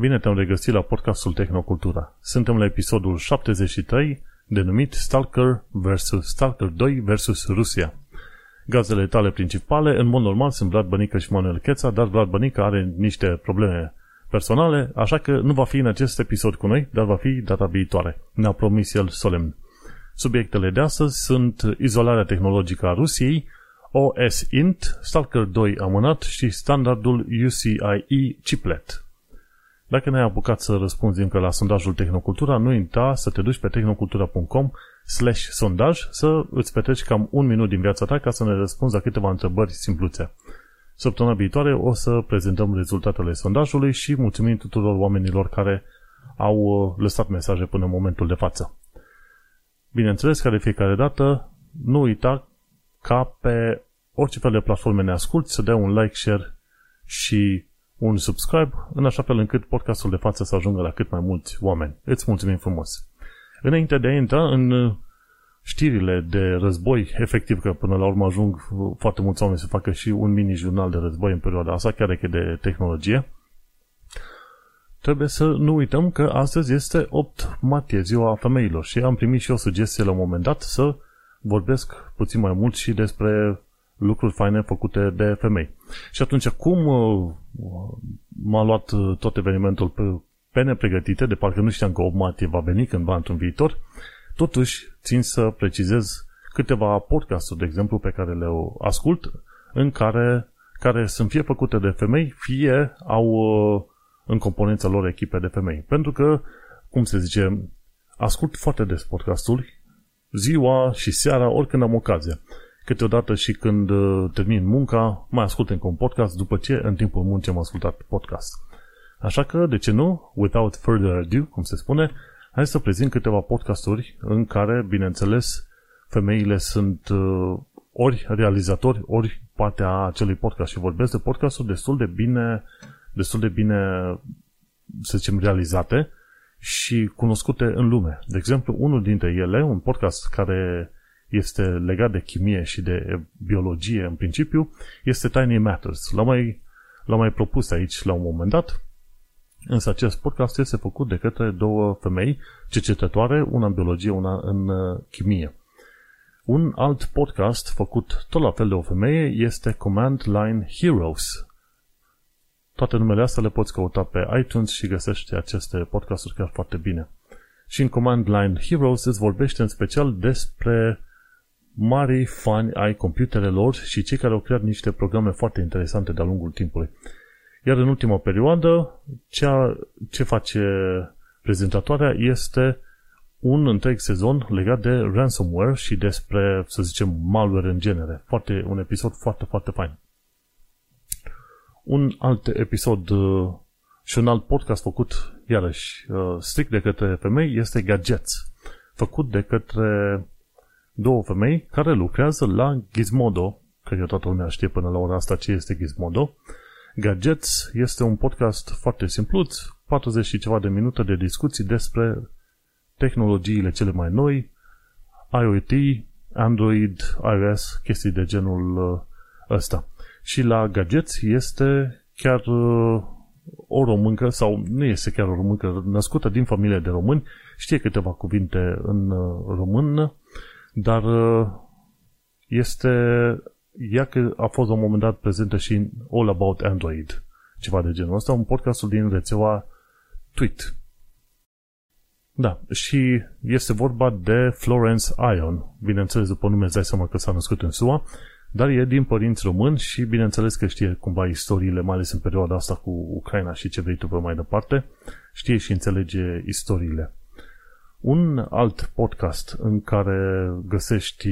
Bine te-am regăsit la podcastul Tehnocultura. Suntem la episodul 73, denumit Stalker vs. Stalker 2 vs. Rusia. Gazele tale principale, în mod normal, sunt Vlad Bănică și Manuel Cheța, dar Vlad Bănică are niște probleme personale, așa că nu va fi în acest episod cu noi, dar va fi data viitoare. Ne-a promis el solemn. Subiectele de astăzi sunt izolarea tehnologică a Rusiei, OS Int, Stalker 2 amânat și standardul UCIe chiplet. Dacă ne-ai apucat să răspunzi încă la sondajul Tehnocultura, nu uita să te duci pe tehnocultura.com slash sondaj să îți petreci cam un minut din viața ta ca să ne răspunzi la câteva întrebări simpluțe. Săptămâna viitoare o să prezentăm rezultatele sondajului și mulțumim tuturor oamenilor care au uh, lăsat mesaje până în momentul de față. Bineînțeles, ca de fiecare dată, nu uita ca pe orice fel de platforme ne asculti să dea un like, share și un subscribe, în așa fel încât podcastul de față să ajungă la cât mai mulți oameni. Îți mulțumim frumos! Înainte de a intra în uh, știrile de război, efectiv că până la urmă ajung foarte mulți oameni să facă și un mini-jurnal de război în perioada asta, chiar că de tehnologie, trebuie să nu uităm că astăzi este 8 martie, ziua femeilor și am primit și o sugestie la un moment dat să vorbesc puțin mai mult și despre lucruri faine făcute de femei. Și atunci, cum uh, m-a luat uh, tot evenimentul pe, pe nepregătite, de parcă nu știam că 8 martie va veni cândva într-un viitor, totuși țin să precizez câteva podcasturi, de exemplu, pe care le ascult, în care, care sunt fie făcute de femei, fie au uh, în componența lor echipe de femei. Pentru că, cum se zice, ascult foarte des podcasturi, ziua și seara, oricând am ocazia. Câteodată și când uh, termin munca, mai ascult încă un podcast, după ce în timpul muncii am ascultat podcast. Așa că, de ce nu, without further ado, cum se spune, hai să prezint câteva podcasturi în care, bineînțeles, femeile sunt uh, ori realizatori, ori partea acelui podcast și vorbesc de podcasturi destul de bine, destul de bine, să zicem, realizate și cunoscute în lume. De exemplu, unul dintre ele, un podcast care este legat de chimie și de biologie în principiu, este Tiny Matters. L-am mai, l-am mai propus aici la un moment dat, însă acest podcast este făcut de către două femei cercetătoare, una în biologie, una în uh, chimie. Un alt podcast făcut tot la fel de o femeie este Command Line Heroes. Toate numele astea le poți căuta pe iTunes și găsești aceste podcasturi chiar foarte bine. Și în Command Line Heroes îți vorbește în special despre mari fani ai computerelor și cei care au creat niște programe foarte interesante de-a lungul timpului. Iar în ultima perioadă, ceea ce face prezentatoarea este un întreg sezon legat de ransomware și despre, să zicem, malware în genere. Foarte, un episod foarte, foarte fain. Un alt episod uh, și un alt podcast făcut, iarăși, uh, strict de către femei, este Gadgets. Făcut de către două femei care lucrează la Gizmodo, cred că toată lumea știe până la ora asta ce este Gizmodo. Gadgets este un podcast foarte simpluț, 40 și ceva de minute de discuții despre tehnologiile cele mai noi, IoT, Android, iOS, chestii de genul uh, ăsta. Și la Gadgets este chiar uh, o româncă, sau nu este chiar o româncă, născută din familie de români, știe câteva cuvinte în uh, română dar uh, este ea că a fost la un moment dat prezentă și în All About Android, ceva de genul ăsta, un podcastul din rețeaua Tweet. Da, și este vorba de Florence Ion. Bineînțeles, după nume îți dai seama că s-a născut în SUA, dar e din părinți români și bineînțeles că știe cumva istoriile, mai ales în perioada asta cu Ucraina și ce vrei tu pe mai departe, știe și înțelege istoriile. Un alt podcast în care găsești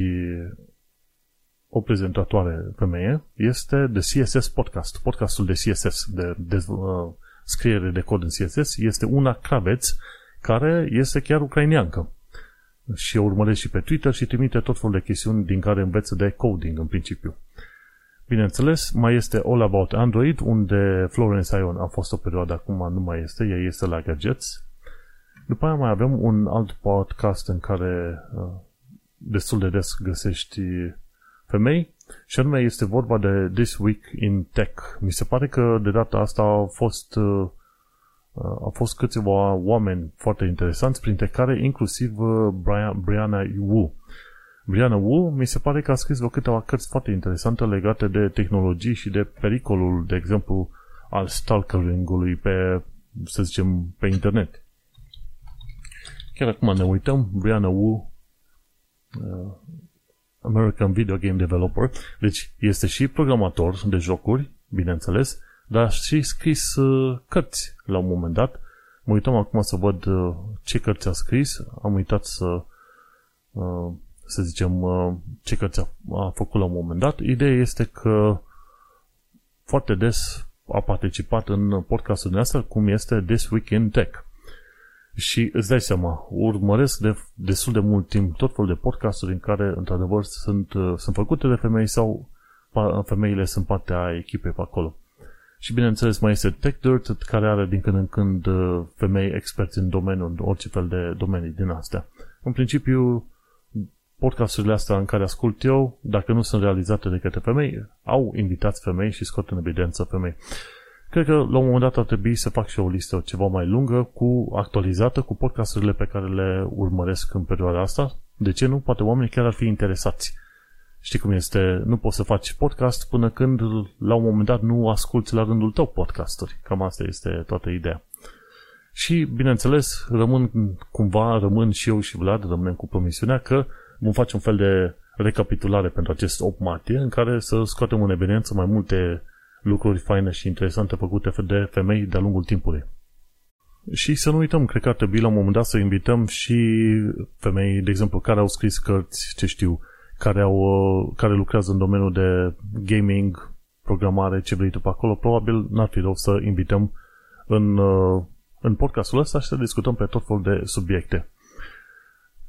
o prezentatoare femeie este The CSS Podcast. Podcastul de CSS, de, de uh, scriere de cod în CSS, este una Craveț, care este chiar ucraineancă. Și o urmăresc și pe Twitter și trimite tot felul de chestiuni din care înveță de coding în principiu. Bineînțeles, mai este All About Android, unde Florence Ion a fost o perioadă, acum nu mai este, ea este la Gadgets, după aia mai avem un alt podcast în care uh, destul de des găsești femei și anume este vorba de This Week in Tech. Mi se pare că de data asta au fost uh, au fost câțiva oameni foarte interesanți, printre care inclusiv Brian, Brianna Wu. Brianna Wu mi se pare că a scris vreo câteva cărți foarte interesante legate de tehnologii și de pericolul, de exemplu, al stalkeringului pe, să zicem, pe internet. Chiar acum ne uităm, Brianna Wu, uh, American Video Game Developer, deci este și programator de jocuri, bineînțeles, dar și scris uh, cărți la un moment dat. Mă uitam acum să văd uh, ce cărți a scris, am uitat să uh, să zicem uh, ce cărți a, a făcut la un moment dat. Ideea este că foarte des a participat în podcastul nostru, cum este This Week in Tech. Și îți dai seama, urmăresc de destul de mult timp tot felul de podcasturi în care, într-adevăr, sunt, uh, sunt făcute de femei sau femeile sunt parte a echipei pe acolo. Și bineînțeles mai este TechDirt, care are din când în când uh, femei experți în domeniu, în orice fel de domenii din astea. În principiu, podcasturile astea în care ascult eu, dacă nu sunt realizate de către femei, au invitat femei și scot în evidență femei. Cred că la un moment dat ar trebui să fac și o listă ceva mai lungă, cu actualizată, cu podcasturile pe care le urmăresc în perioada asta. De ce nu? Poate oamenii chiar ar fi interesați. Știi cum este? Nu poți să faci podcast până când la un moment dat nu asculti la rândul tău podcasturi. Cam asta este toată ideea. Și, bineînțeles, rămân cumva, rămân și eu și Vlad, rămânem cu promisiunea că vom face un fel de recapitulare pentru acest 8 martie în care să scoatem în evidență mai multe lucruri faine și interesante făcute de femei de-a lungul timpului. Și să nu uităm, cred că ar trebui la un moment dat să invităm și femei, de exemplu, care au scris cărți, ce știu, care, au, care lucrează în domeniul de gaming, programare, ce vrei tu pe acolo, probabil n-ar fi rău să invităm în, în podcastul ăsta și să discutăm pe tot felul de subiecte.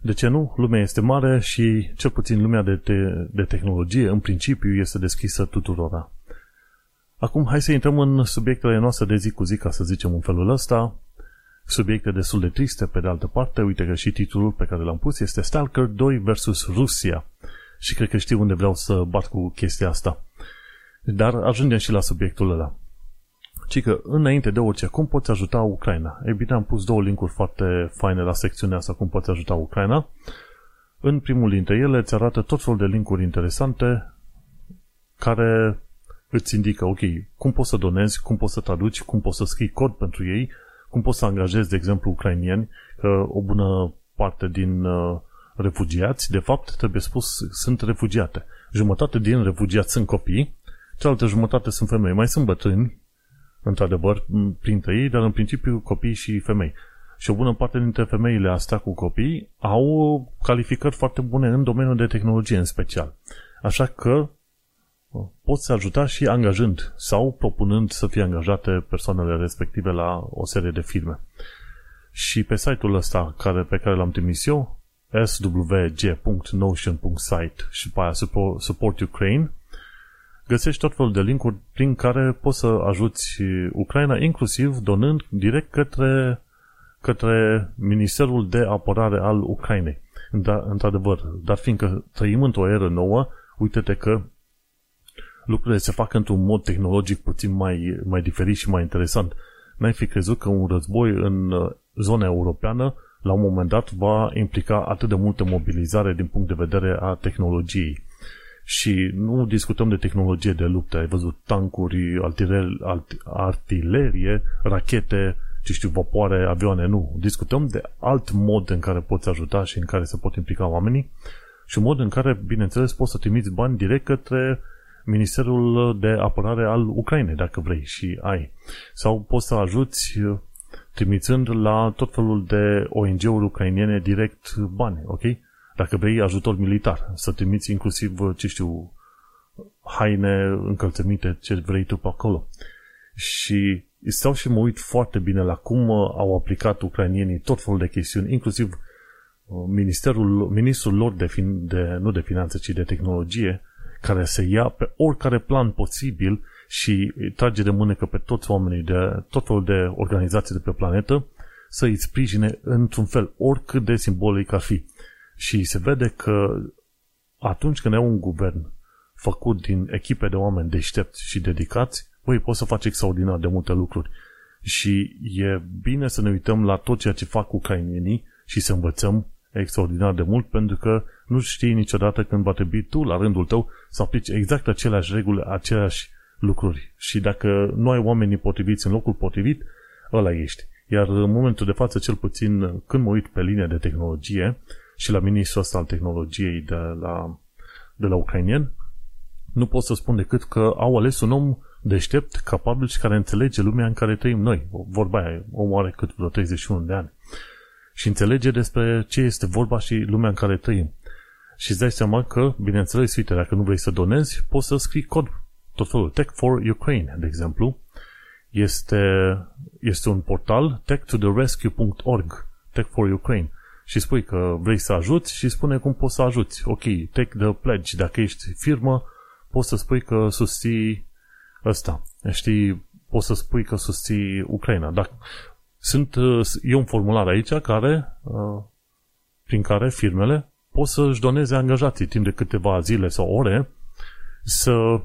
De ce nu? Lumea este mare și cel puțin lumea de, te- de tehnologie în principiu este deschisă tuturora. Acum hai să intrăm în subiectele noastre de zi cu zi, ca să zicem în felul ăsta. Subiecte destul de triste, pe de altă parte, uite că și titlul pe care l-am pus este Stalker 2 versus Rusia. Și cred că știu unde vreau să bat cu chestia asta. Dar ajungem și la subiectul ăla ci că înainte de orice, cum poți ajuta Ucraina? Ei bine, am pus două linkuri foarte faine la secțiunea asta, cum poți ajuta Ucraina. În primul dintre ele îți arată tot felul de linkuri interesante care îți indică, ok, cum poți să donezi, cum poți să traduci, cum poți să scrii cod pentru ei, cum poți să angajezi, de exemplu, ucrainieni, că o bună parte din uh, refugiați, de fapt, trebuie spus, sunt refugiate. Jumătate din refugiați sunt copii, cealaltă jumătate sunt femei. Mai sunt bătrâni într-adevăr, printre ei, dar în principiu copii și femei. Și o bună parte dintre femeile astea cu copii au calificări foarte bune în domeniul de tehnologie în special. Așa că uh, poți ajuta și angajând sau propunând să fie angajate persoanele respective la o serie de firme. Și pe site-ul ăsta care, pe care l-am trimis eu, swg.notion.site și pe aia Support Ukraine, găsești tot felul de linkuri prin care poți să ajuți Ucraina, inclusiv donând direct către, către Ministerul de Apărare al Ucrainei. Da, într-adevăr, dar fiindcă trăim într-o eră nouă, uite-te că lucrurile se fac într-un mod tehnologic puțin mai, mai diferit și mai interesant. N-ai fi crezut că un război în uh, zona europeană la un moment dat va implica atât de multă mobilizare din punct de vedere a tehnologiei. Și nu discutăm de tehnologie de luptă, ai văzut tancuri, artilerie, rachete, ce știu, vapoare, avioane, nu. Discutăm de alt mod în care poți ajuta și în care se pot implica oamenii și un mod în care, bineînțeles, poți să trimiți bani direct către Ministerul de Apărare al Ucrainei, dacă vrei și ai. Sau poți să ajuți trimițând la tot felul de ONG-uri ucrainiene direct bani, ok? Dacă vrei ajutor militar, să trimiți inclusiv, ce știu, haine, încălțăminte, ce vrei tu pe acolo. Și stau și mă uit foarte bine la cum uh, au aplicat ucrainienii tot felul de chestiuni, inclusiv uh, ministerul, ministrul lor de, fin, de, nu de finanțe, ci de tehnologie, care se ia pe oricare plan posibil și trage de mânecă pe toți oamenii de tot felul de organizații de pe planetă să îi sprijine într-un fel, oricât de simbolic ar fi. Și se vede că atunci când ai un guvern făcut din echipe de oameni deștepți și dedicați, voi poți să faci extraordinar de multe lucruri. Și e bine să ne uităm la tot ceea ce fac ucrainienii și să învățăm extraordinar de mult pentru că nu știi niciodată când va trebui tu, la rândul tău, să aplici exact aceleași reguli, aceleași lucruri. Și dacă nu ai oamenii potriviți în locul potrivit, ăla ești. Iar în momentul de față, cel puțin când mă uit pe linia de tehnologie și la ministrul ăsta al tehnologiei de la, de la ucrainien, nu pot să spun decât că au ales un om deștept, capabil și care înțelege lumea în care trăim noi. Vorba aia, omul are cât vreo 31 de ani. Și înțelege despre ce este vorba și lumea în care trăim. Și îți dai seama că, bineînțeles, uite, dacă nu vrei să donezi, poți să scrii cod tot felul. Tech for Ukraine, de exemplu, este, este un portal techtotherescue.org Tech for Ukraine și spui că vrei să ajuți și spune cum poți să ajuți. Ok, take the pledge. Dacă ești firmă, poți să spui că susții ăsta. Știi, poți să spui că susții Ucraina. Dacă sunt, e un formular aici care, prin care firmele pot să-și doneze angajații timp de câteva zile sau ore să,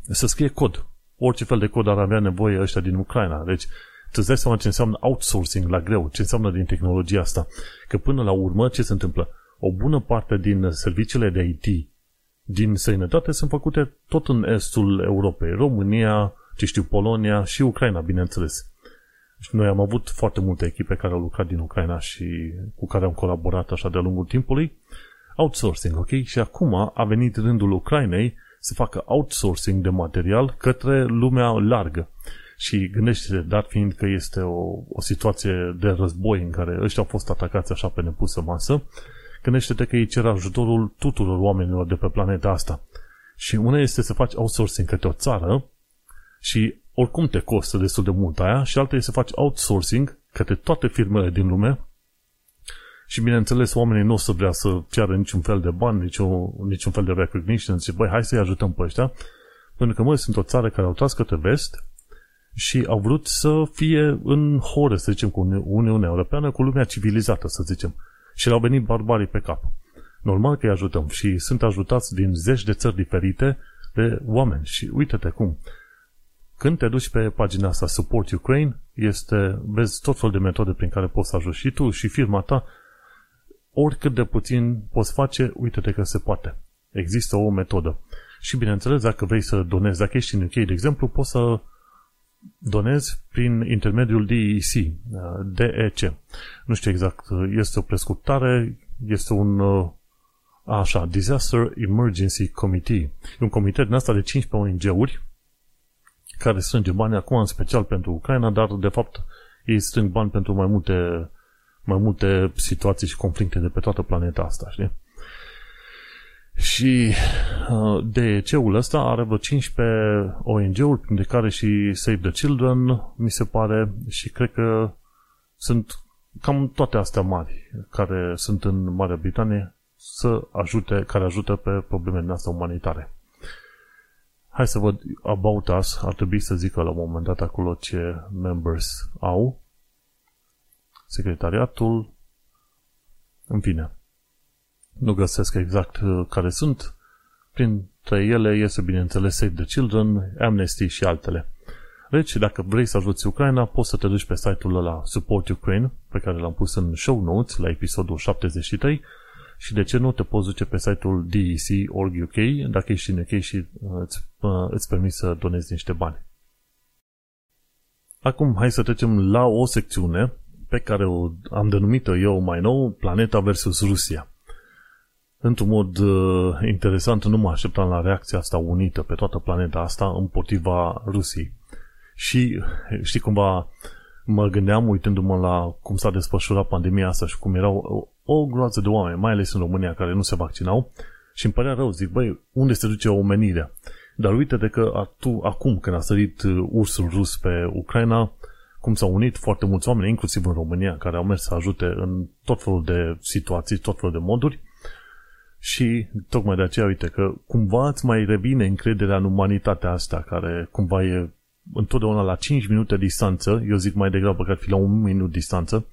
să scrie cod. Orice fel de cod ar avea nevoie ăștia din Ucraina. Deci, tu îți dai seama ce înseamnă outsourcing la greu, ce înseamnă din tehnologia asta. Că până la urmă, ce se întâmplă? O bună parte din serviciile de IT din sănătate sunt făcute tot în estul Europei. România, ce știu, Polonia și Ucraina, bineînțeles. Și noi am avut foarte multe echipe care au lucrat din Ucraina și cu care am colaborat așa de-a lungul timpului. Outsourcing, ok? Și acum a venit rândul Ucrainei să facă outsourcing de material către lumea largă. Și gândește dat fiind că este o, o situație de război în care ăștia au fost atacați așa pe nepusă masă, gândește-te că ei cer ajutorul tuturor oamenilor de pe planeta asta. Și una este să faci outsourcing către o țară și oricum te costă destul de mult aia și alta este să faci outsourcing către toate firmele din lume și bineînțeles oamenii nu o să vrea să ceară niciun fel de bani, niciun, niciun fel de recognition, zice, băi, hai să-i ajutăm pe ăștia, pentru că noi sunt o țară care au tras către vest și au vrut să fie în horă, să zicem, cu Uniunea Europeană, cu lumea civilizată, să zicem. Și le-au venit barbarii pe cap. Normal că îi ajutăm și sunt ajutați din zeci de țări diferite de oameni. Și uite-te cum. Când te duci pe pagina asta Support Ukraine, este, vezi tot fel de metode prin care poți să ajuți și tu și firma ta, oricât de puțin poți face, uite-te că se poate. Există o metodă. Și bineînțeles, dacă vrei să donezi, dacă ești în UK, de exemplu, poți să donezi prin intermediul DEC, DEC. Nu știu exact, este o prescurtare, este un așa, Disaster Emergency Committee. E un comitet din asta de 15 ONG-uri care strânge bani acum în special pentru Ucraina, dar de fapt ei strâng bani pentru mai multe, mai multe situații și conflicte de pe toată planeta asta, știi? Și uh, DEC-ul ăsta are vreo 15 ONG-uri, printre care și Save the Children, mi se pare, și cred că sunt cam toate astea mari care sunt în Marea Britanie să ajute, care ajută pe problemele noastre umanitare. Hai să văd About Us, ar trebui să zică la un moment dat acolo ce members au. Secretariatul, în fine. Nu găsesc exact uh, care sunt. Printre ele este, bineînțeles, Save the Children, Amnesty și altele. Deci, dacă vrei să ajuți Ucraina, poți să te duci pe site-ul ăla Support Ukraine, pe care l-am pus în show notes la episodul 73 și de ce nu te poți duce pe site-ul DEC.org.uk dacă ești în UK și uh, îți, uh, îți permis să donezi niște bani. Acum, hai să trecem la o secțiune pe care o am denumit eu mai nou Planeta versus Rusia. Într-un mod uh, interesant, nu mă așteptam la reacția asta unită pe toată planeta asta împotriva Rusiei. Și știi cumva mă gândeam uitându-mă la cum s-a desfășurat pandemia asta și cum erau o groază de oameni, mai ales în România, care nu se vaccinau și îmi părea rău, zic, băi, unde se duce omenirea? Dar uite de că tu, acum, când a sărit uh, ursul rus pe Ucraina, cum s-au unit foarte mulți oameni, inclusiv în România, care au mers să ajute în tot felul de situații, tot felul de moduri, și tocmai de aceea, uite, că cumva îți mai revine încrederea în umanitatea asta, care cumva e întotdeauna la 5 minute distanță, eu zic mai degrabă că ar fi la un minut distanță,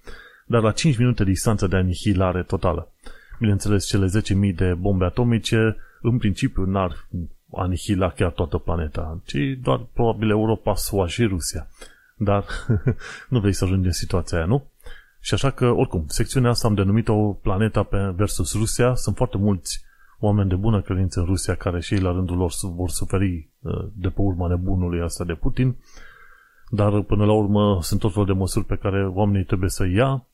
dar la 5 minute distanță de anihilare totală. Bineînțeles, cele 10.000 de bombe atomice, în principiu, n-ar anihila chiar toată planeta, ci doar probabil Europa, SUA și Rusia. dar nu vrei să ajungi în situația aia, nu? Și așa că, oricum, secțiunea asta am denumit-o Planeta versus Rusia. Sunt foarte mulți oameni de bună credință în Rusia care și ei la rândul lor vor suferi uh, de pe urma nebunului asta de Putin, dar până la urmă sunt tot felul de măsuri pe care oamenii trebuie să ia,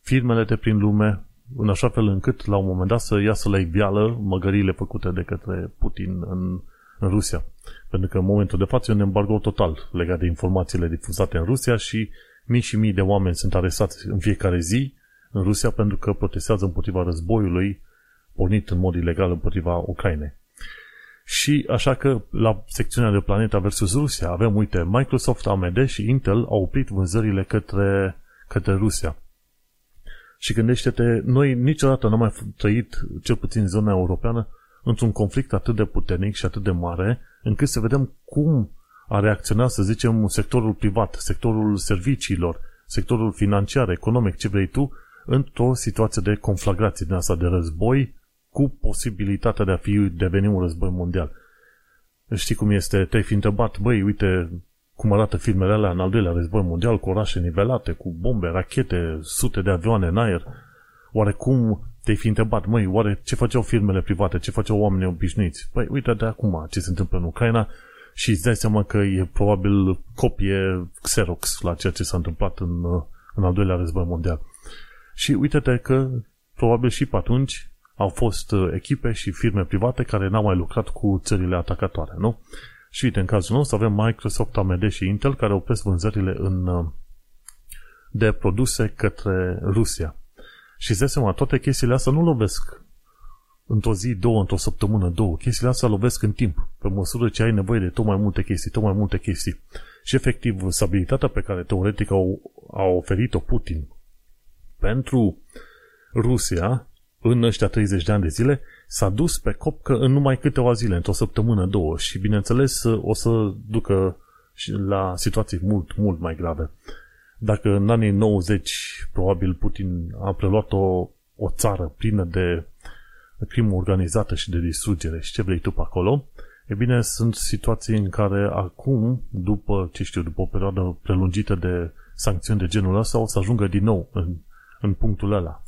firmele de prin lume, în așa fel încât la un moment dat să iasă la iveală măgăriile făcute de către Putin în, în Rusia. Pentru că în momentul de față e un embargo total legat de informațiile difuzate în Rusia și mii și mii de oameni sunt arestați în fiecare zi în Rusia pentru că protestează împotriva războiului pornit în mod ilegal împotriva Ucrainei. Și așa că la secțiunea de Planeta versus Rusia avem, uite, Microsoft, AMD și Intel au oprit vânzările către, către Rusia. Și gândește-te, noi niciodată nu am mai trăit, cel puțin în zona europeană, într-un conflict atât de puternic și atât de mare, încât să vedem cum a reacționat, să zicem, sectorul privat, sectorul serviciilor, sectorul financiar, economic, ce vrei tu, într-o situație de conflagrație din asta, de război, cu posibilitatea de a fi deveni un război mondial. Știi cum este? Te-ai fi întrebat, băi, uite cum arată filmele alea în al doilea război mondial, cu orașe nivelate, cu bombe, rachete, sute de avioane în aer. Oare cum te-ai fi întrebat, măi, oare ce făceau firmele private, ce făceau oamenii obișnuiți? Păi, uite de acum ce se întâmplă în Ucraina și îți dai seama că e probabil copie Xerox la ceea ce s-a întâmplat în, în al doilea război mondial. Și uite-te că probabil și pe atunci au fost uh, echipe și firme private care n-au mai lucrat cu țările atacatoare, nu? Și uite, în cazul nostru avem Microsoft, AMD și Intel care opresc vânzările în, uh, de produse către Rusia. Și îți seama, toate chestiile astea nu lovesc într-o zi, două, într-o săptămână, două. Chestiile astea lovesc în timp, pe măsură ce ai nevoie de tot mai multe chestii, tot mai multe chestii. Și efectiv, stabilitatea pe care teoretic au, au oferit-o Putin pentru Rusia în ăștia 30 de ani de zile s-a dus pe copcă în numai câteva zile, într-o săptămână, două și bineînțeles o să ducă la situații mult, mult mai grave. Dacă în anii 90 probabil Putin a preluat o, o țară plină de crimă organizată și de distrugere și ce vrei tu pe acolo, e bine, sunt situații în care acum, după, ce știu, după o perioadă prelungită de sancțiuni de genul ăsta, o să ajungă din nou în, în punctul ăla.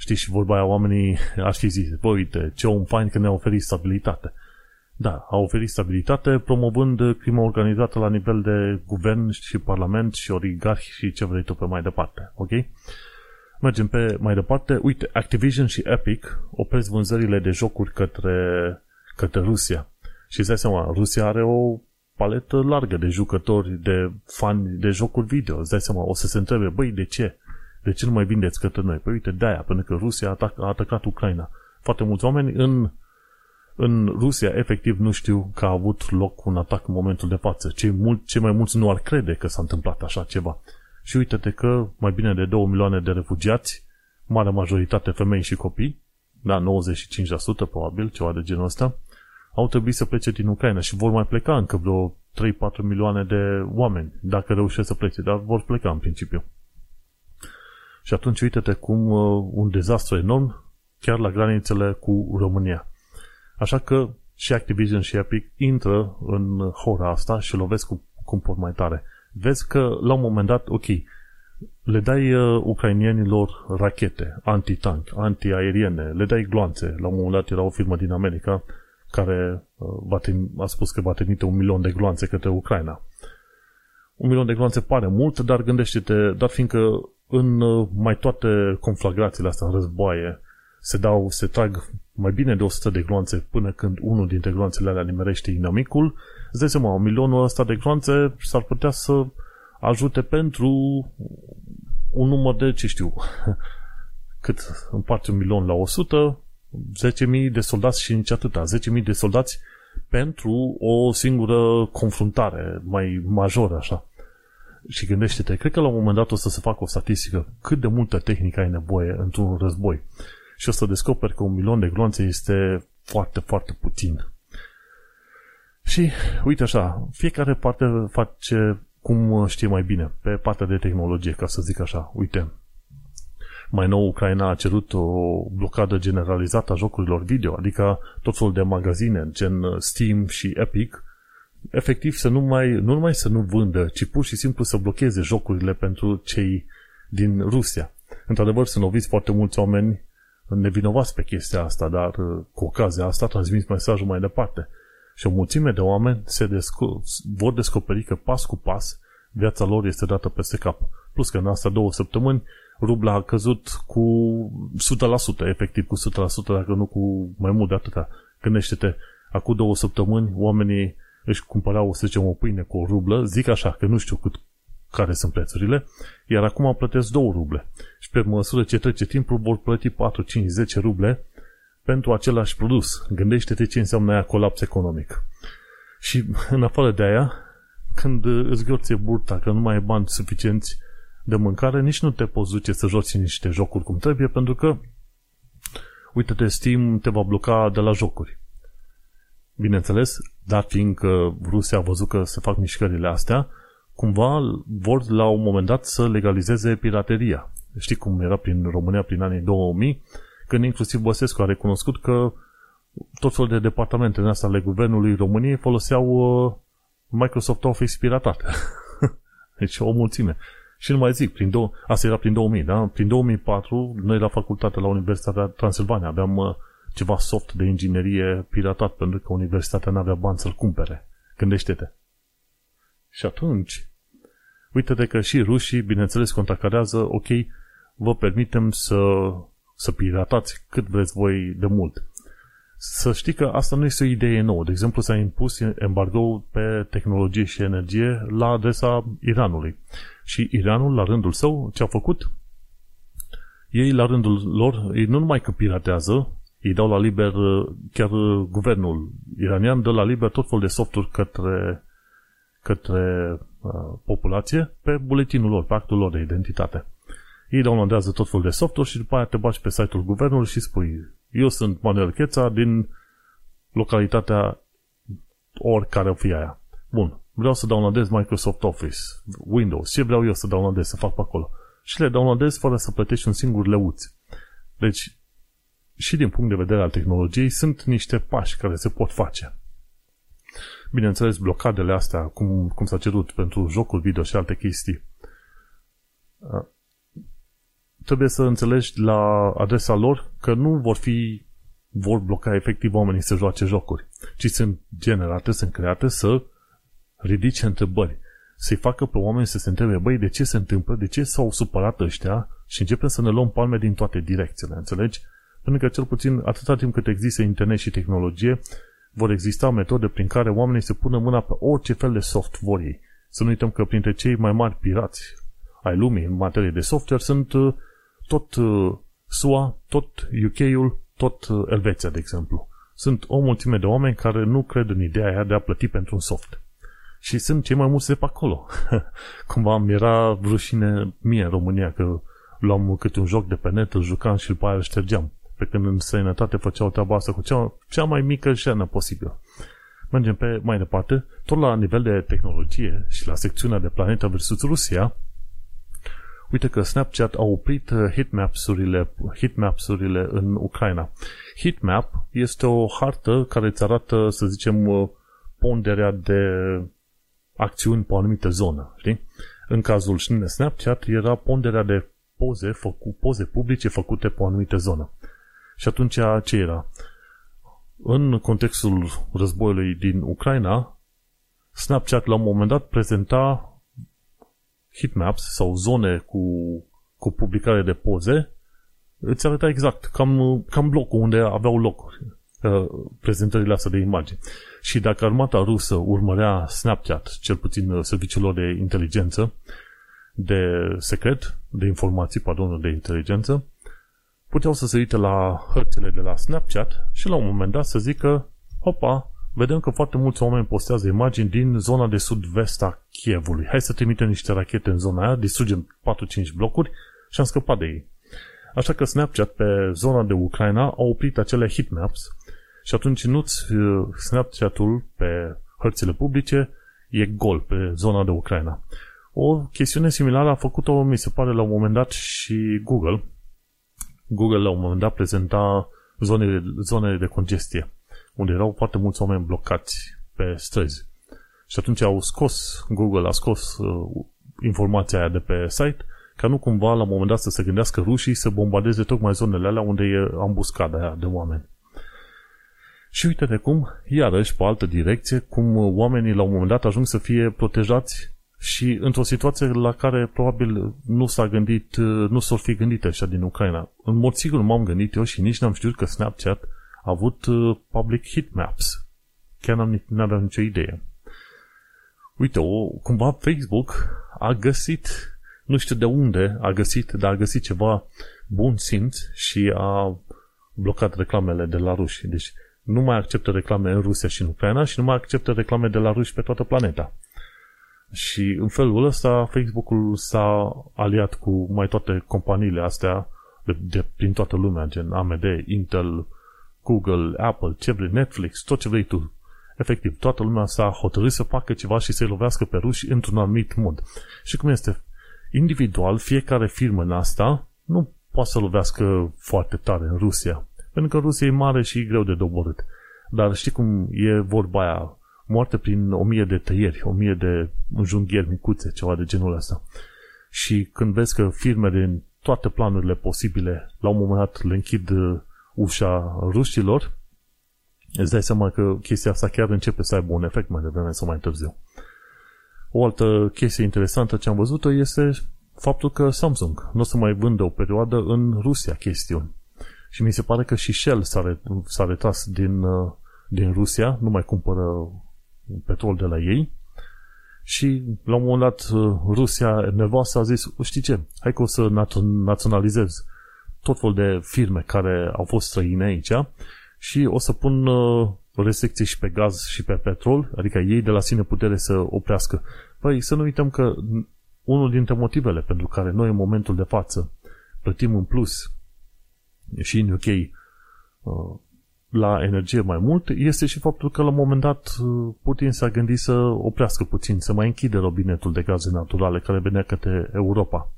Știi, și vorba aia oamenii ar fi zis, bă, uite, ce om fain că ne-a oferit stabilitate. Da, a oferit stabilitate promovând crima organizată la nivel de guvern și parlament și oligarhi și ce vrei tu pe mai departe, ok? Mergem pe mai departe. Uite, Activision și Epic opresc vânzările de jocuri către, către Rusia. Și îți dai seama, Rusia are o paletă largă de jucători, de fani de jocuri video. Îți dai seama, o să se întrebe, băi, de ce? De ce nu mai vindeți către noi? Păi uite, de-aia, pentru că Rusia a, atac, a atacat Ucraina. Foarte mulți oameni în, în Rusia efectiv nu știu că a avut loc un atac în momentul de față. Cei, mult, cei mai mulți nu ar crede că s-a întâmplat așa ceva. Și uite-te că mai bine de 2 milioane de refugiați, mare majoritate femei și copii, da, 95% probabil, ceva de genul ăsta, au trebuit să plece din Ucraina și vor mai pleca încă vreo 3-4 milioane de oameni, dacă reușesc să plece, dar vor pleca în principiu. Și atunci uite-te cum uh, un dezastru enorm chiar la granițele cu România. Așa că și Activision și Epic intră în hora asta și lovesc cu, cu un pot mai tare. Vezi că la un moment dat, ok, le dai uh, ucrainienilor rachete, anti-tank, anti-aeriene, le dai gloanțe. La un moment dat era o firmă din America care uh, a spus că va trimite un milion de gloanțe către Ucraina. Un milion de gloanțe pare mult, dar gândește-te, dar fiindcă în uh, mai toate conflagrațiile astea, în războaie, se dau, se trag mai bine de 100 de gloanțe până când unul dintre gloanțele alea nimerește inamicul, îți dai seama, milionul ăsta de gloanțe s-ar putea să ajute pentru un număr de, ce știu, cât împarte un milion la 100, 10.000 de soldați și nici atâta, 10.000 de soldați pentru o singură confruntare mai majoră, așa. Și gândește-te, cred că la un moment dat o să se facă o statistică cât de multă tehnică ai nevoie într-un război. Și o să descoperi că un milion de glonțe este foarte, foarte puțin. Și uite așa, fiecare parte face cum știe mai bine, pe partea de tehnologie, ca să zic așa. Uite, mai nou Ucraina a cerut o blocadă generalizată a jocurilor video, adică tot felul de magazine, gen Steam și Epic, efectiv să nu, mai, nu numai să nu vândă, ci pur și simplu să blocheze jocurile pentru cei din Rusia. Într-adevăr, sunt oviți foarte mulți oameni nevinovați pe chestia asta, dar uh, cu ocazia asta transmis mesajul mai departe. Și o mulțime de oameni se desco- vor descoperi că pas cu pas viața lor este dată peste cap. Plus că în asta două săptămâni rubla a căzut cu 100%, efectiv cu 100%, dacă nu cu mai mult de atâta. Gândește-te, acum două săptămâni oamenii își cumpărau, să zicem, o pâine cu o rublă, zic așa, că nu știu cât, care sunt prețurile, iar acum plătesc 2 ruble. Și pe măsură ce trece timpul vor plăti 4, 5, 10 ruble pentru același produs. Gândește-te ce înseamnă aia colaps economic. Și în afară de aia, când îți gheorțe burta că nu mai ai bani suficienți de mâncare, nici nu te poți duce să joci niște jocuri cum trebuie, pentru că uite-te, Steam te va bloca de la jocuri. Bineînțeles, dar fiindcă Rusia a văzut că se fac mișcările astea, cumva vor la un moment dat să legalizeze pirateria. Știi cum era prin România prin anii 2000, când inclusiv Băsescu a recunoscut că tot felul de departamente în asta ale Guvernului României foloseau uh, Microsoft Office piratat. deci o mulțime. Și nu mai zic, prin două, asta era prin 2000, da? Prin 2004, noi la facultate la Universitatea Transilvania aveam uh, ceva soft de inginerie piratat, pentru că universitatea nu avea bani să-l cumpere. Gândește-te. Și atunci, uite-te că și rușii, bineînțeles, contracarează, ok, vă permitem să, să piratați cât vreți voi de mult. Să știi că asta nu este o idee nouă. De exemplu, s-a impus embargo pe tehnologie și energie la adresa Iranului. Și Iranul, la rândul său, ce a făcut? Ei, la rândul lor, ei nu numai că piratează, ei dau la liber, chiar guvernul iranian dă la liber tot felul de softuri către, către uh, populație pe buletinul lor, pe actul lor de identitate. Ei downloadează tot felul de softuri și după aia te bagi pe site-ul guvernului și spui eu sunt Manuel Cheța din localitatea oricare o fi aia. Bun, vreau să downloadez Microsoft Office, Windows, ce vreau eu să downloadez, să fac pe acolo. Și le downloadez fără să plătești un singur leuț. Deci, și din punct de vedere al tehnologiei, sunt niște pași care se pot face. Bineînțeles, blocadele astea, cum, cum s-a cerut pentru jocul video și alte chestii, trebuie să înțelegi la adresa lor că nu vor fi vor bloca efectiv oamenii să joace jocuri, ci sunt generate, sunt create să ridice întrebări, să-i facă pe oameni să se întrebe, băi, de ce se întâmplă, de ce s-au supărat ăștia și începem să ne luăm palme din toate direcțiile, înțelegi? Pentru că cel puțin atâta timp cât există internet și tehnologie, vor exista metode prin care oamenii se pună mâna pe orice fel de soft vor ei. Să nu uităm că printre cei mai mari pirați ai lumii în materie de software sunt uh, tot uh, SUA, tot UK-ul, tot uh, Elveția, de exemplu. Sunt o mulțime de oameni care nu cred în ideea aia de a plăti pentru un soft. Și sunt cei mai mulți de pe acolo. Cumva mi era rușine mie în România că luam câte un joc de pe net, îl jucam și după aia îl ștergeam. Pe când în străinătate făceau treaba asta cu cea, cea mai mică șenă posibil. Mergem pe mai departe, tot la nivel de tehnologie și la secțiunea de planetă versus Rusia, Uite că Snapchat a oprit uh, hitmaps-urile, hitmaps-urile în Ucraina. Hitmap este o hartă care îți arată, să zicem, uh, ponderea de acțiuni pe o anumită zonă. Știi? În cazul Snapchat era ponderea de poze, făcu, poze publice făcute pe o anumită zonă. Și atunci ce era? În contextul războiului din Ucraina, Snapchat la un moment dat prezenta heatmaps sau zone cu, cu publicare de poze, îți arăta exact cam, cam blocul unde aveau loc uh, prezentările astea de imagini. Și dacă armata rusă urmărea Snapchat, cel puțin uh, serviciul lor de inteligență, de secret, de informații, pardon, de inteligență, puteau să se uite la hărțile de la Snapchat și la un moment dat să zică, hopa, vedem că foarte mulți oameni postează imagini din zona de sud-vest a Kievului. Hai să trimitem niște rachete în zona aia, distrugem 4-5 blocuri și am scăpat de ei. Așa că Snapchat pe zona de Ucraina a oprit acele hitmaps și atunci nu-ți uh, Snapchat-ul pe hărțile publice e gol pe zona de Ucraina. O chestiune similară a făcut-o, mi se pare, la un moment dat și Google. Google la un moment dat prezenta zonele, zonele de congestie unde erau foarte mulți oameni blocați pe străzi. Și atunci au scos, Google a scos uh, informația aia de pe site ca nu cumva la un moment dat să se gândească rușii să bombardeze tocmai zonele alea unde e ambuscada aia de oameni. Și uite de cum, iarăși, pe altă direcție, cum oamenii la un moment dat ajung să fie protejați și într-o situație la care probabil nu s-a gândit, nu s-or fi gândit așa din Ucraina. În mod sigur m-am gândit eu și nici n-am știut că Snapchat a avut uh, public heat maps. Chiar n-am, n-aveam nicio idee. Uite, o, cumva Facebook a găsit, nu știu de unde a găsit, dar a găsit ceva bun simț și a blocat reclamele de la ruși. Deci nu mai acceptă reclame în Rusia și în Ucraina și nu mai acceptă reclame de la ruși pe toată planeta. Și în felul ăsta Facebook-ul s-a aliat cu mai toate companiile astea de, de, prin toată lumea, gen AMD, Intel, Google, Apple, ce vrei, Netflix, tot ce vrei tu. Efectiv, toată lumea s-a hotărât să facă ceva și să-i lovească pe ruși într-un anumit mod. Și cum este? Individual, fiecare firmă în asta nu poate să lovească foarte tare în Rusia. Pentru că Rusia e mare și greu de doborât. Dar știi cum e vorba aia? Moarte prin o mie de tăieri, o mie de înjunghieri micuțe, ceva de genul ăsta. Și când vezi că firme din toate planurile posibile, la un moment dat le închid uh, ușa rușilor, îți dai seama că chestia asta chiar începe să aibă un efect mai devreme sau mai târziu. O altă chestie interesantă ce am văzut-o este faptul că Samsung nu o să mai vândă o perioadă în Rusia chestiuni. Și mi se pare că și Shell s-a, re, s-a retras din, uh, din Rusia, nu mai cumpără petrol de la ei. Și la un moment dat uh, Rusia nervoasă a zis, știi ce, hai că o să naționalizez tot fel de firme care au fost străine aici și o să pun uh, restricții și pe gaz și pe petrol, adică ei de la sine putere să oprească. Păi să nu uităm că unul dintre motivele pentru care noi în momentul de față plătim în plus și în UK uh, la energie mai mult, este și faptul că la un moment dat uh, Putin s-a gândit să oprească puțin, să mai închide robinetul de gaze naturale care venea către Europa.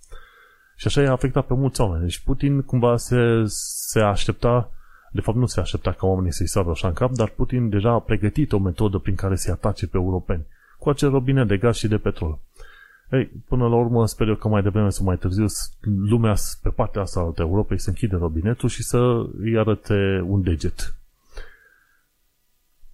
Și așa i-a afectat pe mulți oameni. Deci Putin cumva se, se aștepta, de fapt nu se aștepta ca oamenii să-i sară așa în cap, dar Putin deja a pregătit o metodă prin care să-i atace pe europeni, cu acel robinet de gaz și de petrol. Ei, până la urmă, sper eu că mai devreme sau mai târziu, lumea pe partea asta a Europei să închide robinetul și să îi arate un deget.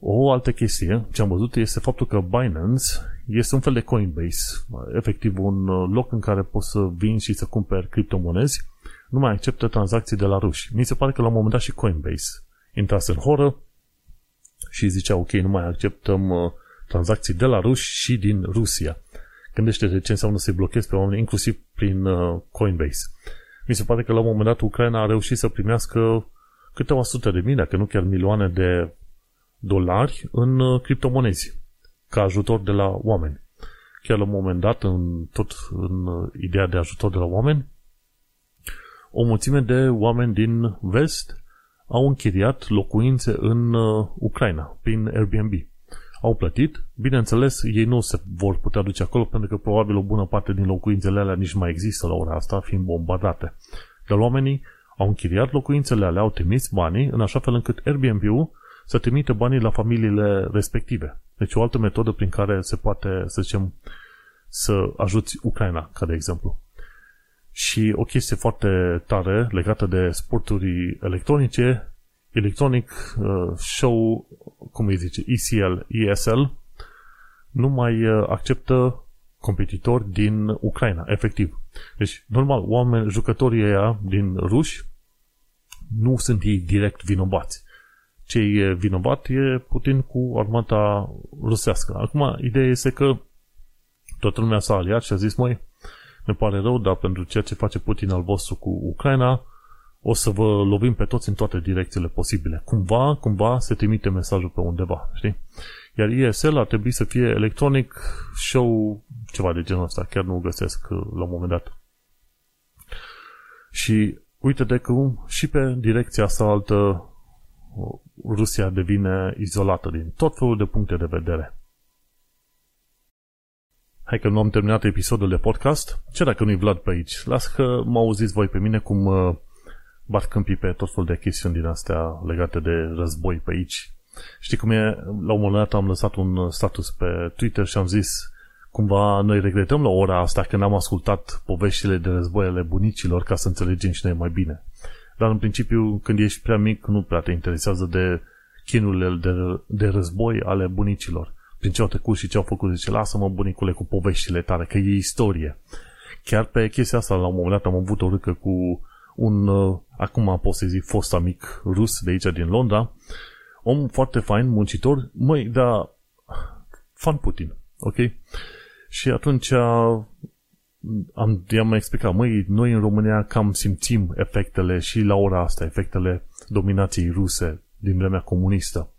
O altă chestie ce am văzut este faptul că Binance este un fel de Coinbase, efectiv un loc în care poți să vin și să cumperi criptomonezi, nu mai acceptă tranzacții de la ruși. Mi se pare că la un moment dat și Coinbase intrase în horă și zicea ok, nu mai acceptăm uh, tranzacții de la ruși și din Rusia. Gândește-te ce înseamnă să-i blochezi pe oameni, inclusiv prin uh, Coinbase. Mi se pare că la un moment dat Ucraina a reușit să primească câteva sute de mii, dacă nu chiar milioane de dolari în uh, criptomonezi ca ajutor de la oameni. Chiar la un moment dat, în, tot în uh, ideea de ajutor de la oameni, o mulțime de oameni din vest au închiriat locuințe în uh, Ucraina, prin Airbnb. Au plătit, bineînțeles, ei nu se vor putea duce acolo pentru că probabil o bună parte din locuințele alea nici mai există la ora asta, fiind bombardate. Dar oamenii au închiriat locuințele alea, au trimis banii în așa fel încât Airbnb-ul să trimite banii la familiile respective. Deci o altă metodă prin care se poate, să zicem, să ajuți Ucraina, ca de exemplu. Și o chestie foarte tare legată de sporturi electronice, Electronic uh, Show, cum îi zice, ECL, ESL, nu mai uh, acceptă competitori din Ucraina, efectiv. Deci, normal, oameni, jucătorii ăia din ruși nu sunt ei direct vinovați ce e vinovat e Putin cu armata rusească. Acum, ideea este că toată lumea s-a aliat și a zis, măi, ne pare rău, dar pentru ceea ce face Putin al vostru cu Ucraina, o să vă lovim pe toți în toate direcțiile posibile. Cumva, cumva se trimite mesajul pe undeva, știi? Iar ESL ar trebui să fie electronic show, ceva de genul ăsta, chiar nu găsesc uh, la un moment dat. Și uite de cum și pe direcția asta altă Rusia devine izolată din tot felul de puncte de vedere. Hai că nu am terminat episodul de podcast. Ce dacă nu-i Vlad pe aici? Las că mă auziți voi pe mine cum uh, bat câmpii pe tot felul de chestiuni din astea legate de război pe aici. Știi cum e? La un moment dat am lăsat un status pe Twitter și am zis cumva noi regretăm la ora asta că n-am ascultat poveștile de război ale bunicilor ca să înțelegem și noi mai bine. Dar în principiu, când ești prea mic, nu prea te interesează de chinurile de, de război ale bunicilor. Prin ce au trecut și ce au făcut, zice, lasă-mă bunicule cu poveștile tale, că e istorie. Chiar pe chestia asta, la un moment dat, am avut o râcă cu un, uh, acum pot să zic, fost amic rus de aici din Londra, om foarte fain, muncitor, măi, da, fan Putin, ok? Și atunci am, i-am explicat, măi, noi în România cam simțim efectele și la ora asta, efectele dominației ruse din vremea comunistă.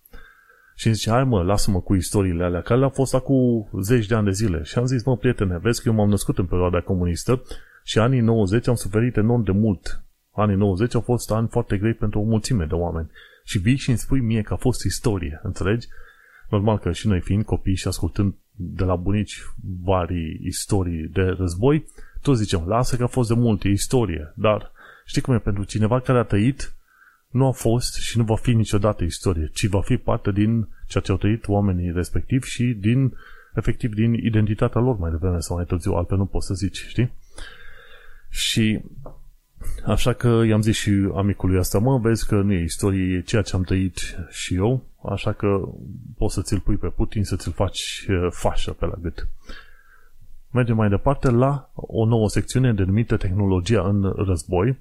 Și îmi zice, hai mă, lasă-mă cu istoriile alea, care le-au fost acum zeci de ani de zile. Și am zis, mă, prietene, vezi că eu m-am născut în perioada comunistă și anii 90 am suferit enorm de mult. Anii 90 au fost ani foarte grei pentru o mulțime de oameni. Și vii și îmi spui mie că a fost istorie, înțelegi? Normal că și noi fiind copii și ascultând de la bunici vari istorii de război, toți zicem, lasă că a fost de multe istorie, dar știi cum e, pentru cineva care a trăit, nu a fost și nu va fi niciodată istorie, ci va fi parte din ceea ce au trăit oamenii respectivi și din, efectiv, din identitatea lor mai devreme sau mai târziu, altfel nu poți să zici, știi? Și așa că i-am zis și amicului asta, mă, vezi că nu e istorie, e ceea ce am trăit și eu, așa că poți să ți-l pui pe Putin, să ți-l faci fașă pe la gât. Mergem mai departe la o nouă secțiune denumită Tehnologia în război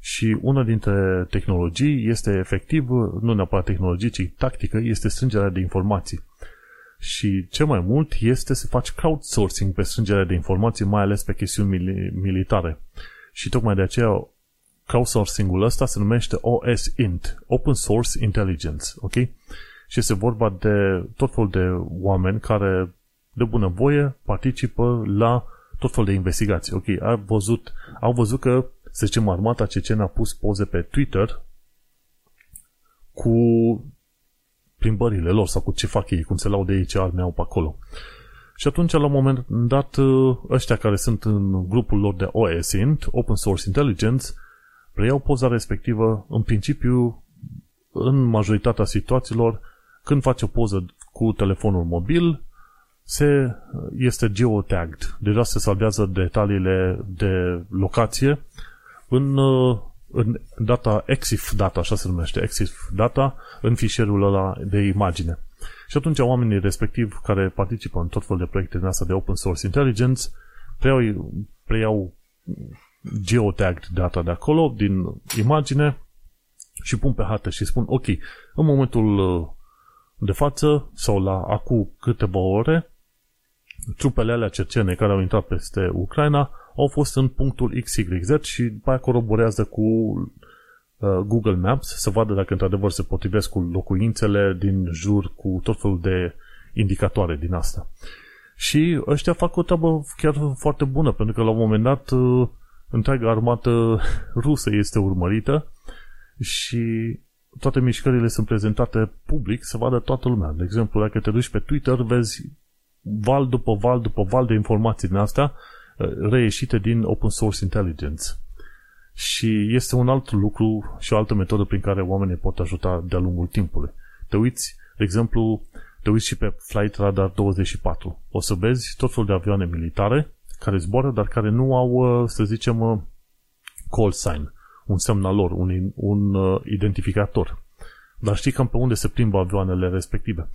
și una dintre tehnologii este efectiv, nu neapărat tehnologie, ci tactică, este strângerea de informații. Și ce mai mult este să faci crowdsourcing pe strângerea de informații, mai ales pe chestiuni militare. Și tocmai de aceea crowdsourcing-ul ăsta se numește OSINT, Open Source Intelligence, ok? Și este vorba de tot felul de oameni care de bunăvoie participă la tot felul de investigații. Ok, au văzut, au văzut că, să zicem, armata cecenă a pus poze pe Twitter cu plimbările lor sau cu ce fac ei, cum se laudă ei, ce arme au pe acolo. Și atunci, la un moment dat, ăștia care sunt în grupul lor de OSINT, Open Source Intelligence, preiau poza respectivă, în principiu, în majoritatea situațiilor, când faci o poză cu telefonul mobil, se, este geotagged. Deja se salvează detaliile de locație în, în data EXIF data, așa se numește, EXIF data, în fișierul ăla de imagine. Și atunci oamenii respectiv care participă în tot felul de proiecte din asta de open source intelligence preiau, preiau geotagged data de acolo, din imagine și pun pe hartă și spun ok, în momentul uh, de față sau la acum câteva ore trupele alea cercene care au intrat peste Ucraina au fost în punctul XYZ și după aia coroborează cu uh, Google Maps să vadă dacă într-adevăr se potrivesc cu locuințele din jur, cu tot felul de indicatoare din asta. Și ăștia fac o treabă chiar foarte bună, pentru că la un moment dat uh, întreaga armată rusă este urmărită și toate mișcările sunt prezentate public să vadă toată lumea. De exemplu, dacă te duci pe Twitter, vezi val după val după val de informații din asta uh, reieșite din Open Source Intelligence. Și este un alt lucru și o altă metodă prin care oamenii pot ajuta de-a lungul timpului. Te uiți, de exemplu, te uiți și pe Flight Radar 24. O să vezi tot felul de avioane militare care zboară, dar care nu au, uh, să zicem, uh, call sign, un semnalor, un, un identificator. Dar știi cam pe unde se plimbă avioanele respective.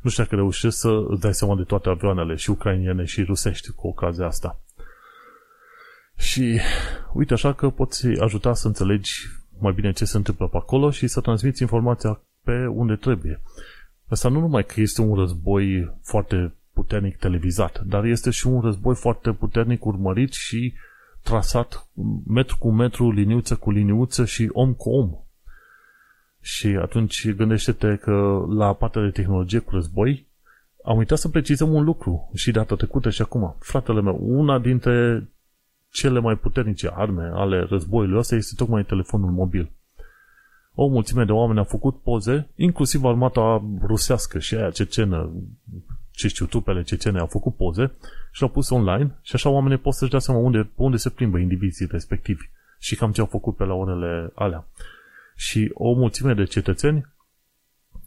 Nu știu dacă reușești să îți dai seama de toate avioanele, și ucrainiene și rusești cu ocazia asta. Și uite așa că poți ajuta să înțelegi mai bine ce se întâmplă pe acolo și să transmiți informația pe unde trebuie. Asta nu numai că este un război foarte puternic televizat, dar este și un război foarte puternic urmărit și trasat metru cu metru, liniuță cu liniuță și om cu om. Și atunci gândește-te că la partea de tehnologie cu război am uitat să precizăm un lucru și data trecută și acum. Fratele meu, una dintre cele mai puternice arme ale războiului ăsta este tocmai telefonul mobil. O mulțime de oameni au făcut poze, inclusiv armata rusească și aia cecenă, ce știu, trupele cecene au făcut poze și le-au pus online și așa oamenii pot să-și dea seama unde, unde se plimbă indivizii respectivi și cam ce au făcut pe la orele alea și o mulțime de cetățeni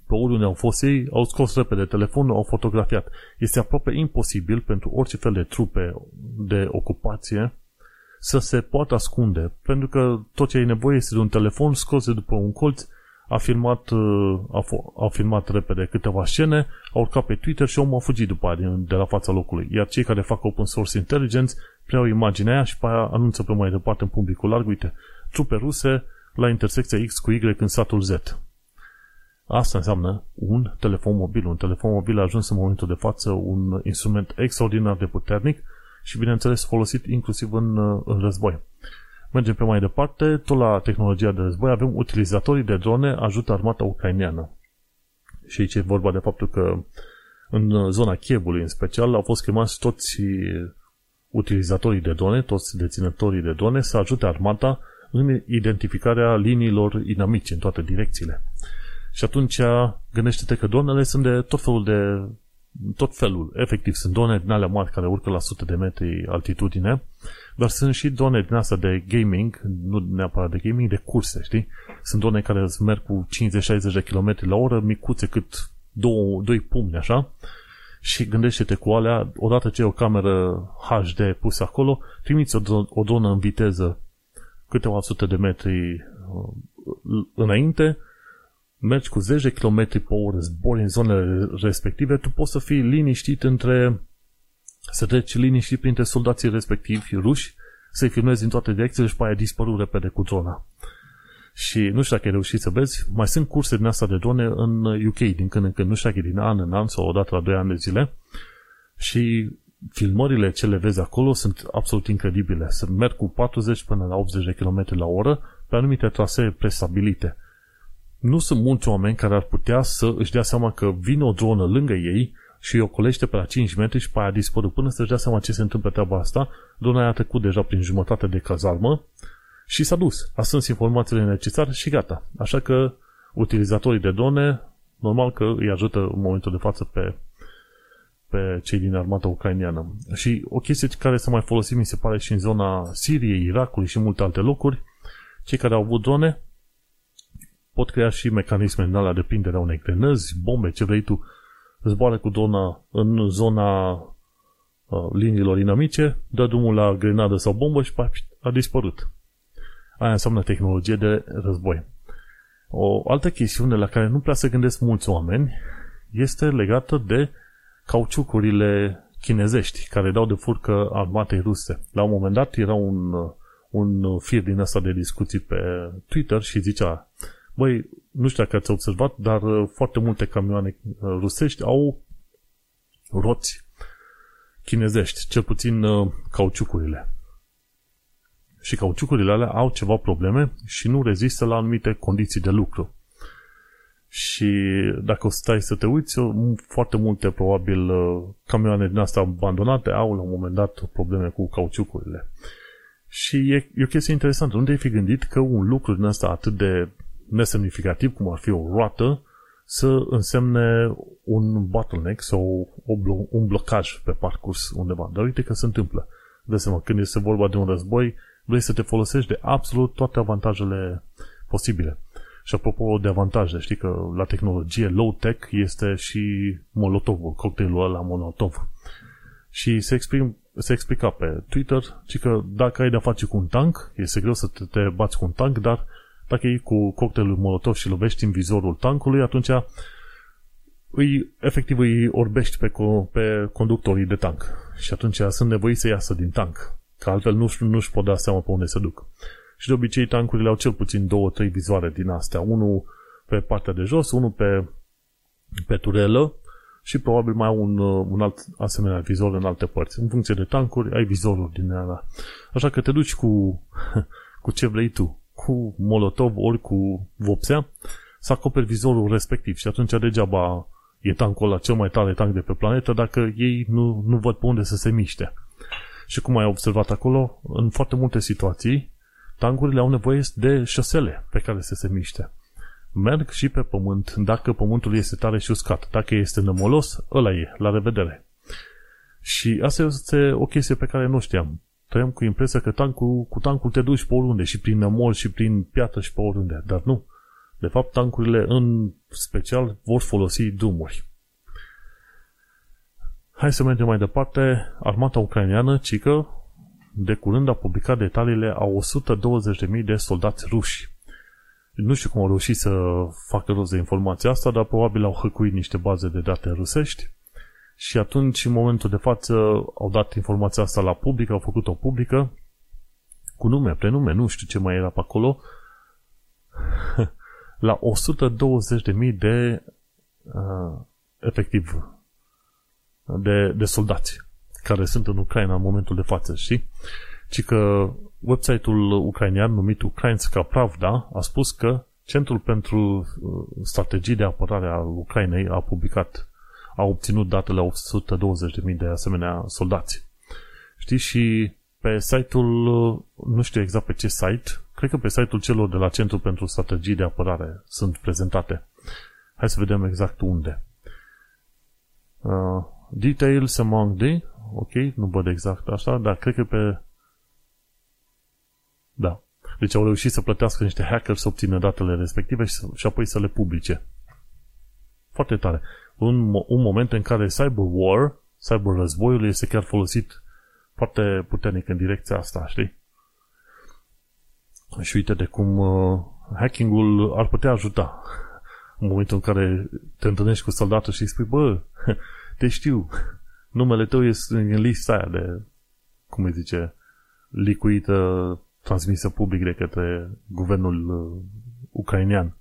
pe oriunde au fost ei, au scos repede telefonul, au fotografiat. Este aproape imposibil pentru orice fel de trupe de ocupație să se poată ascunde, pentru că tot ce ai nevoie este de un telefon scos de după un colț, a filmat, uh, a, a filmat repede câteva scene, a urcat pe Twitter și omul a fugit după aia de la fața locului. Iar cei care fac open source intelligence preiau imaginea aia și pe aia anunță pe mai departe în publicul larg, uite, trupe ruse la intersecția X cu Y în satul Z. Asta înseamnă un telefon mobil. Un telefon mobil a ajuns în momentul de față un instrument extraordinar de puternic și, bineînțeles, folosit inclusiv în, în război. Mergem pe mai departe, tot la tehnologia de război avem utilizatorii de drone ajută armata ucraineană. Și aici e vorba de faptul că în zona Chievului în special au fost chemați toți utilizatorii de drone, toți deținătorii de drone să ajute armata în identificarea liniilor inamice în toate direcțiile. Și atunci gândește-te că dronele sunt de tot felul de tot felul. Efectiv, sunt drone din alea mari care urcă la sute de metri altitudine, dar sunt și drone din asta de gaming, nu neapărat de gaming, de curse, știi? Sunt drone care merg cu 50-60 de km la oră, micuțe cât două, doi pumni, așa, și gândește-te cu alea, odată ce e o cameră HD pusă acolo, trimiți o, o dronă în viteză câteva sute de metri uh, înainte, mergi cu 10 km pe oră, zbori în zonele respective, tu poți să fii liniștit între să treci liniștit printre soldații respectivi ruși, să-i filmezi din toate direcțiile și pe aia dispăru repede cu drona. Și nu știu dacă ai reușit să vezi, mai sunt curse din asta de drone în UK din când în când, nu știu dacă e din an în an sau odată la 2 ani de zile. Și filmările ce le vezi acolo sunt absolut incredibile. Se merg cu 40 până la 80 de km la oră pe anumite trasee prestabilite. Nu sunt mulți oameni care ar putea să își dea seama că vine o dronă lângă ei și îi ocolește pe la 5 metri și pe aia dispărut. Până să-și dea seama ce se întâmplă treaba asta, drona a trecut deja prin jumătate de cazarmă și s-a dus. A strâns informațiile necesare și gata. Așa că utilizatorii de drone, normal că îi ajută în momentul de față pe, pe cei din armata ucraineană. Și o chestie care s-a mai folosit, mi se pare, și în zona Siriei, Irakului și multe alte locuri, cei care au avut drone pot crea și mecanisme în alea de prindere a unei grenăzi, bombe, ce vrei tu, zboară cu drona în zona uh, liniilor inamice, dă drumul la grenadă sau bombă și a dispărut. Aia înseamnă tehnologie de război. O altă chestiune la care nu prea se gândesc mulți oameni este legată de cauciucurile chinezești, care dau de furcă armatei ruse. La un moment dat era un, un fir din asta de discuții pe Twitter și zicea Băi, nu știu dacă ați observat, dar foarte multe camioane rusești au roți chinezești, cel puțin cauciucurile și cauciucurile alea au ceva probleme și nu rezistă la anumite condiții de lucru. Și dacă o stai să te uiți, foarte multe, probabil, uh, camioane din astea abandonate au la un moment dat probleme cu cauciucurile. Și e, e o chestie interesantă. Nu te-ai fi gândit că un lucru din asta atât de nesemnificativ, cum ar fi o roată, să însemne un bottleneck sau o blo- un blocaj pe parcurs undeva. Dar uite că se întâmplă. De seama, când este vorba de un război, vrei să te folosești de absolut toate avantajele posibile. Și apropo de avantaje, știi că la tehnologie low-tech este și Molotovul, cocktailul ăla Molotov. Și se, exprim, se explica pe Twitter și că dacă ai de-a face cu un tank, este greu să te, te bați cu un tank, dar dacă e cu cocktailul Molotov și lovești în vizorul tankului, atunci îi, efectiv îi orbești pe, pe conductorii de tank. Și atunci sunt nevoiți să iasă din tank. Că altfel nu, nu-și pot da seama pe unde se duc. Și de obicei tankurile au cel puțin două, trei vizoare din astea. Unul pe partea de jos, unul pe, pe turelă și probabil mai au un, un alt asemenea vizor în alte părți. În funcție de tancuri, ai vizorul din ăla. Așa că te duci cu, cu ce vrei tu. Cu molotov ori cu vopsea să acoperi vizorul respectiv și atunci degeaba e tancul ăla cel mai tare tank de pe planetă dacă ei nu, nu văd pe unde să se miște. Și cum ai observat acolo, în foarte multe situații, tangurile au nevoie de șosele pe care să se miște. Merg și pe pământ dacă pământul este tare și uscat. Dacă este nămolos, ăla e, la revedere. Și asta este o chestie pe care nu știam. Trăiam cu impresia că tancul, cu tancul te duci pe oriunde, și prin nămol, și prin piatră, și pe oriunde. Dar nu. De fapt, tancurile în special vor folosi drumuri. Hai să mergem mai departe. Armata ucraineană, cică, de curând a publicat detaliile a 120.000 de soldați ruși. Nu știu cum au reușit să facă rost de informația asta, dar probabil au hăcuit niște baze de date rusești și atunci, în momentul de față, au dat informația asta la public, au făcut-o publică, cu nume, prenume, nu știu ce mai era pe acolo, la 120.000 de uh, efectiv de, de soldați care sunt în Ucraina în momentul de față, știi? Ci că website-ul ucrainean numit Ukrainska Pravda a spus că Centrul pentru uh, Strategii de Apărare a Ucrainei a publicat, a obținut datele 120.000 de asemenea soldați. Știi? Și pe site-ul, uh, nu știu exact pe ce site, cred că pe site-ul celor de la Centrul pentru Strategii de Apărare sunt prezentate. Hai să vedem exact unde. Uh, details among the, ok, nu văd exact așa, dar cred că pe da. Deci au reușit să plătească niște hacker să obțină datele respective și, și apoi să le publice. Foarte tare. Un, un moment în care cyber war, cyber războiul este chiar folosit foarte puternic în direcția asta, știi? Și uite de cum uh, hacking-ul ar putea ajuta în momentul în care te întâlnești cu soldatul și îi spui, bă, te știu, numele tău este în lista aia de, cum îi zice, licuită transmisă public de către guvernul uh, ucrainean.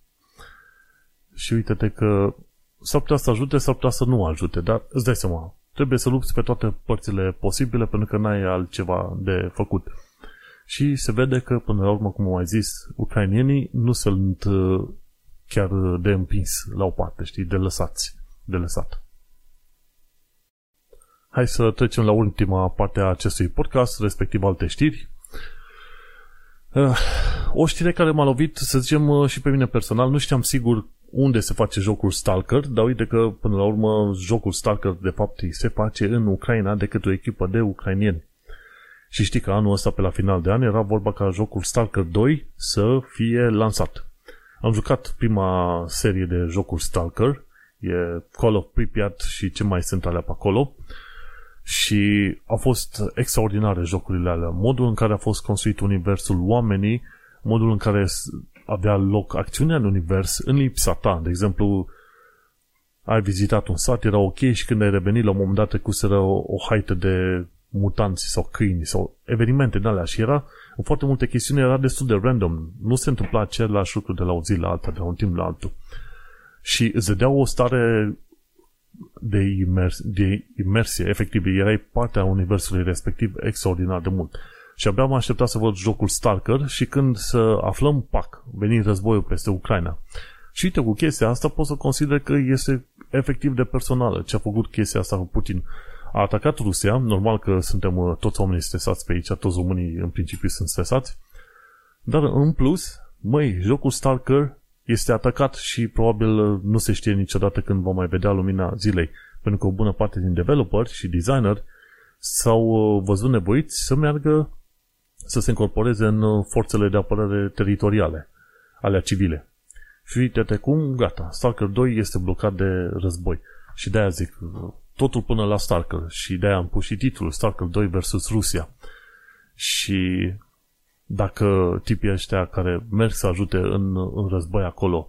Și uite-te că s-ar putea să ajute, s-ar putea să nu ajute, dar îți dai seama, trebuie să lupți pe toate părțile posibile pentru că n-ai altceva de făcut. Și se vede că, până la urmă, cum am mai zis, ucrainienii nu sunt uh, chiar de împins la o parte, știi, de lăsați, de lăsat. Hai să trecem la ultima parte a acestui podcast, respectiv alte știri. Uh, o știre care m-a lovit, să zicem, uh, și pe mine personal, nu știam sigur unde se face jocul Stalker, dar uite că, până la urmă, jocul Stalker, de fapt, se face în Ucraina de către o echipă de ucrainieni. Și știi că anul ăsta, pe la final de an, era vorba ca jocul Stalker 2 să fie lansat. Am jucat prima serie de jocuri Stalker, e Call of Pripyat și ce mai sunt alea pe acolo, și au fost extraordinare jocurile alea. Modul în care a fost construit universul, oamenii, modul în care avea loc acțiunea în univers în lipsa ta. De exemplu, ai vizitat un sat, era ok și când ai revenit la un moment dat trecuseră o, o haită de mutanți sau câini sau evenimente din alea și era în foarte multe chestiuni era destul de random. Nu se întâmpla același lucru de la o zi la alta, de la un timp la altul. Și îți dădea o stare de, imers- de imersie, efectiv, erai partea universului respectiv extraordinar de mult. Și abia am așteptat să văd jocul Stalker și când să aflăm, pac, venind războiul peste Ucraina. Și uite, cu chestia asta pot să consider că este efectiv de personală ce a făcut chestia asta cu Putin. A atacat Rusia, normal că suntem uh, toți oamenii stresați pe aici, toți românii în principiu sunt stresați, dar în plus, măi, jocul Stalker este atacat și probabil uh, nu se știe niciodată când vom mai vedea lumina zilei, pentru că o bună parte din developer și designer s-au uh, văzut nevoiți să meargă să se incorporeze în uh, forțele de apărare teritoriale alea civile. Și uite cum, gata, Stalker 2 este blocat de război. Și de-aia zic, totul până la Stalker. Și de-aia am pus și titlul Stalker 2 versus Rusia. Și dacă tipii ăștia care merg să ajute în, în război acolo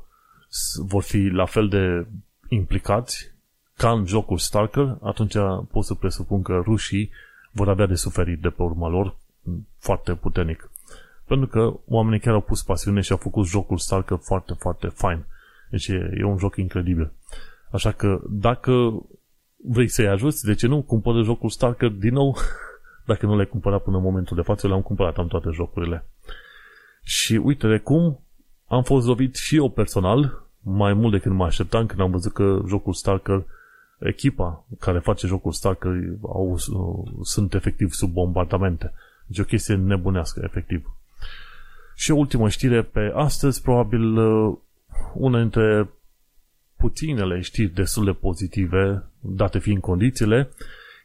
vor fi la fel de implicați ca în jocul Stalker, atunci pot să presupun că rușii vor avea de suferit de pe urma lor foarte puternic. Pentru că oamenii chiar au pus pasiune și au făcut jocul Stalker foarte, foarte fain. Deci e, e un joc incredibil. Așa că dacă vrei să-i ajuți, de ce nu? Cumpără jocul Stalker din nou Dacă nu le-ai cumpărat până în momentul de față, le-am cumpărat, am toate jocurile. Și uite de cum am fost lovit și eu personal, mai mult decât mă așteptam când am văzut că jocul Stalker, echipa care face jocul Stalker au, sunt efectiv sub bombardamente. Deci o chestie nebunească, efectiv. Și o ultimă știre pe astăzi, probabil uh, una dintre puținele știri destul de pozitive, date fiind condițiile,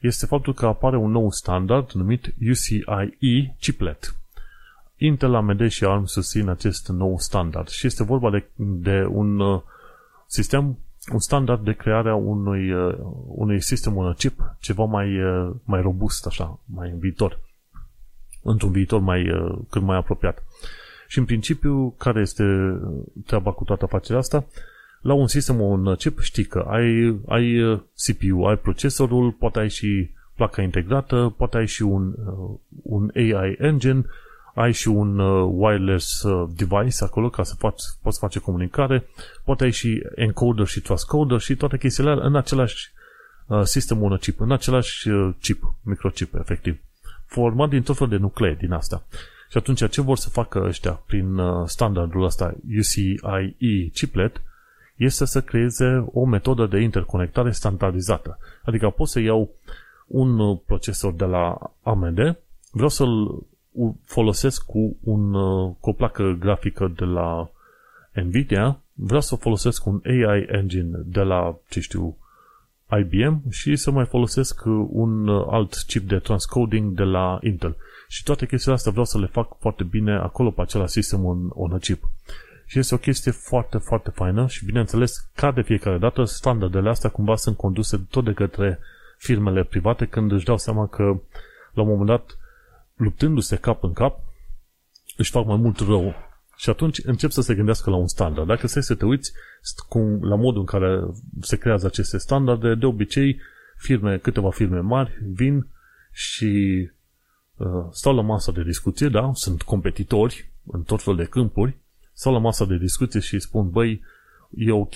este faptul că apare un nou standard numit UCIe chiplet. Intel, AMD și ARM susțin acest nou standard și este vorba de, de un uh, sistem, un standard de crearea unui, uh, unui sistem un chip ceva mai, uh, mai robust, așa, mai în viitor, într-un viitor mai, cât mai apropiat. Și în principiu, care este treaba cu toată afacerea asta? La un sistem, un chip, știi că ai, ai CPU, ai procesorul, poate ai și placa integrată, poate ai și un, un AI engine, ai și un uh, wireless uh, device acolo ca să faci, poți face comunicare, poate ai și encoder și transcoder și toate chestiile în același uh, sistem un chip, în același chip, microchip, efectiv, format din tot felul de nuclee din asta. Și atunci ce vor să facă ăștia prin standardul ăsta UCIe chiplet este să creeze o metodă de interconectare standardizată. Adică pot să iau un procesor de la AMD, vreau să-l folosesc cu, un, uh, cu o placă grafică de la Nvidia, vreau să folosesc un AI engine de la, ce știu, IBM și să mai folosesc un uh, alt chip de transcoding de la Intel. Și toate chestiile astea vreau să le fac foarte bine acolo pe acela sistem on, on a chip. Și este o chestie foarte, foarte faină și bineînțeles, ca de fiecare dată, standardele astea cumva sunt conduse tot de către firmele private când își dau seama că la un moment dat luptându-se cap în cap, își fac mai mult rău. Și atunci încep să se gândească la un standard. Dacă stai să te uiți cum, la modul în care se creează aceste standarde, de obicei, firme, câteva firme mari vin și uh, stau la masa de discuție, da, sunt competitori în tot fel de câmpuri, stau la masa de discuție și spun, băi, e ok,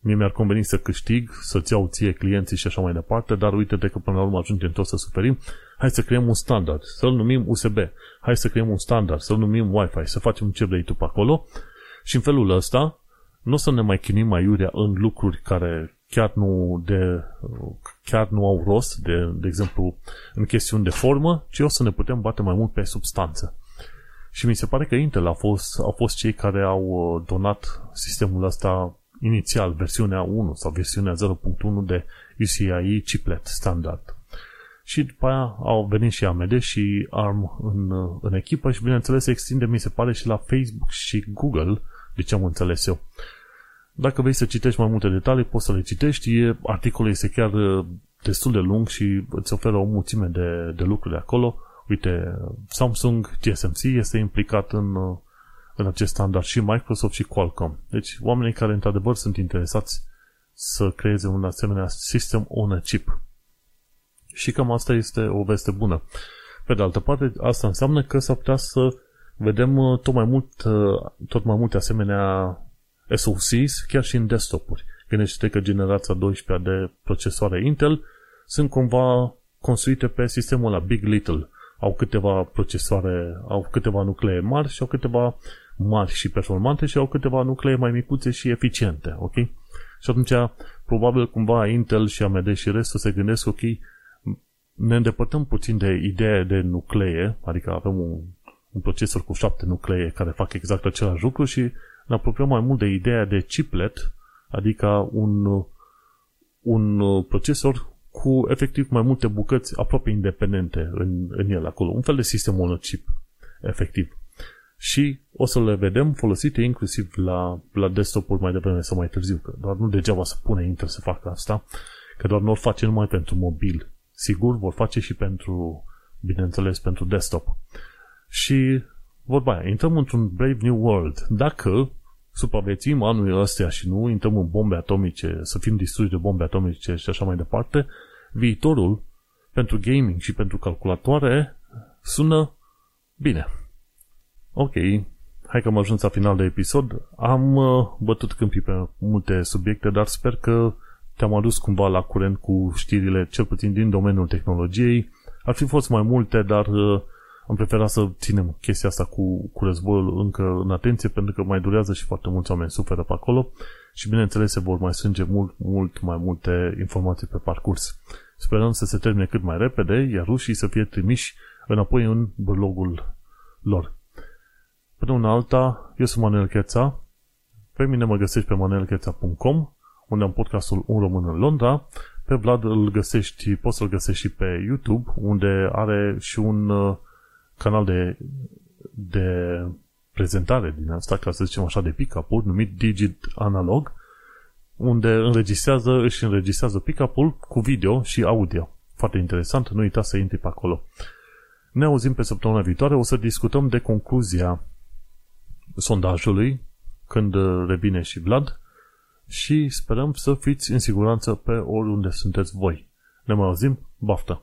mie mi-ar conveni să câștig, să-ți iau ție clienții și așa mai departe, dar uite-te că până la urmă ajungem tot să suferim. Hai să creăm un standard, să-l numim USB. Hai să creăm un standard, să-l numim Wi-Fi, să facem ce vrei tu pe acolo. Și în felul ăsta, nu o să ne mai chinim mai iurea în lucruri care chiar nu, de, chiar nu au rost, de, de exemplu, în chestiuni de formă, ci o să ne putem bate mai mult pe substanță. Și mi se pare că Intel a fost, au fost cei care au uh, donat sistemul ăsta inițial, versiunea 1 sau versiunea 0.1 de UCIe chiplet standard. Și după aia au venit și AMD și ARM în, în echipă și bineînțeles se extinde, mi se pare, și la Facebook și Google, de ce am înțeles eu. Dacă vrei să citești mai multe detalii, poți să le citești. E, articolul este chiar uh, destul de lung și îți oferă o mulțime de, de lucruri acolo. Uite, Samsung TSMC este implicat în, uh, în acest standard și Microsoft și Qualcomm. Deci oamenii care într-adevăr sunt interesați să creeze un asemenea sistem on a chip. Și cam asta este o veste bună. Pe de altă parte, asta înseamnă că s-ar putea să vedem uh, tot mai, mult, uh, tot mai multe asemenea SoCs chiar și în desktop-uri. Gândește că generația 12 de procesoare Intel sunt cumva construite pe sistemul la Big Little. Au câteva procesoare, au câteva nuclee mari și au câteva mari și performante și au câteva nuclee mai micuțe și eficiente, ok? Și atunci, probabil cumva Intel și AMD și restul se gândesc, ok, ne îndepărtăm puțin de ideea de nuclee, adică avem un, un procesor cu șapte nuclee care fac exact același lucru și ne apropiem mai mult de ideea de chiplet, adică un, un procesor cu efectiv mai multe bucăți aproape independente în, în el acolo. Un fel de sistem chip, efectiv. Și o să le vedem folosite inclusiv la, la desktop-uri mai devreme sau mai târziu, că doar nu degeaba să pune Intel să facă asta, că doar nu o face numai pentru mobil Sigur, vor face și pentru, bineînțeles, pentru desktop. Și vorba aia, intrăm într-un Brave New World. Dacă supraviețuim anul ăsta și nu intrăm în bombe atomice, să fim distruși de bombe atomice și așa mai departe, viitorul pentru gaming și pentru calculatoare sună bine. Ok, hai că am ajuns la final de episod. Am uh, bătut câmpii pe multe subiecte, dar sper că te-am adus cumva la curent cu știrile, cel puțin din domeniul tehnologiei. Ar fi fost mai multe, dar uh, am preferat să ținem chestia asta cu, cu războiul încă în atenție, pentru că mai durează și foarte mulți oameni suferă pe acolo și bineînțeles se vor mai strânge mult, mult mai multe informații pe parcurs. Sperăm să se termine cât mai repede, iar rușii să fie trimiși înapoi în blogul lor. Până una alta, eu sunt Manuel Cheța. Pe mine mă găsești pe manuelcheța.com unde am podcastul Un Român în Londra. Pe Vlad îl găsești, poți să-l găsești și pe YouTube, unde are și un uh, canal de de prezentare din asta, ca să zicem așa, de pick-up-uri, numit Digit Analog, unde înregistrează, își înregistrează pick-up-ul cu video și audio. Foarte interesant, nu uita să intri pe acolo. Ne auzim pe săptămâna viitoare, o să discutăm de concluzia sondajului, când revine și Vlad, și sperăm să fiți în siguranță pe oriunde sunteți voi. Ne mai auzim, baftă!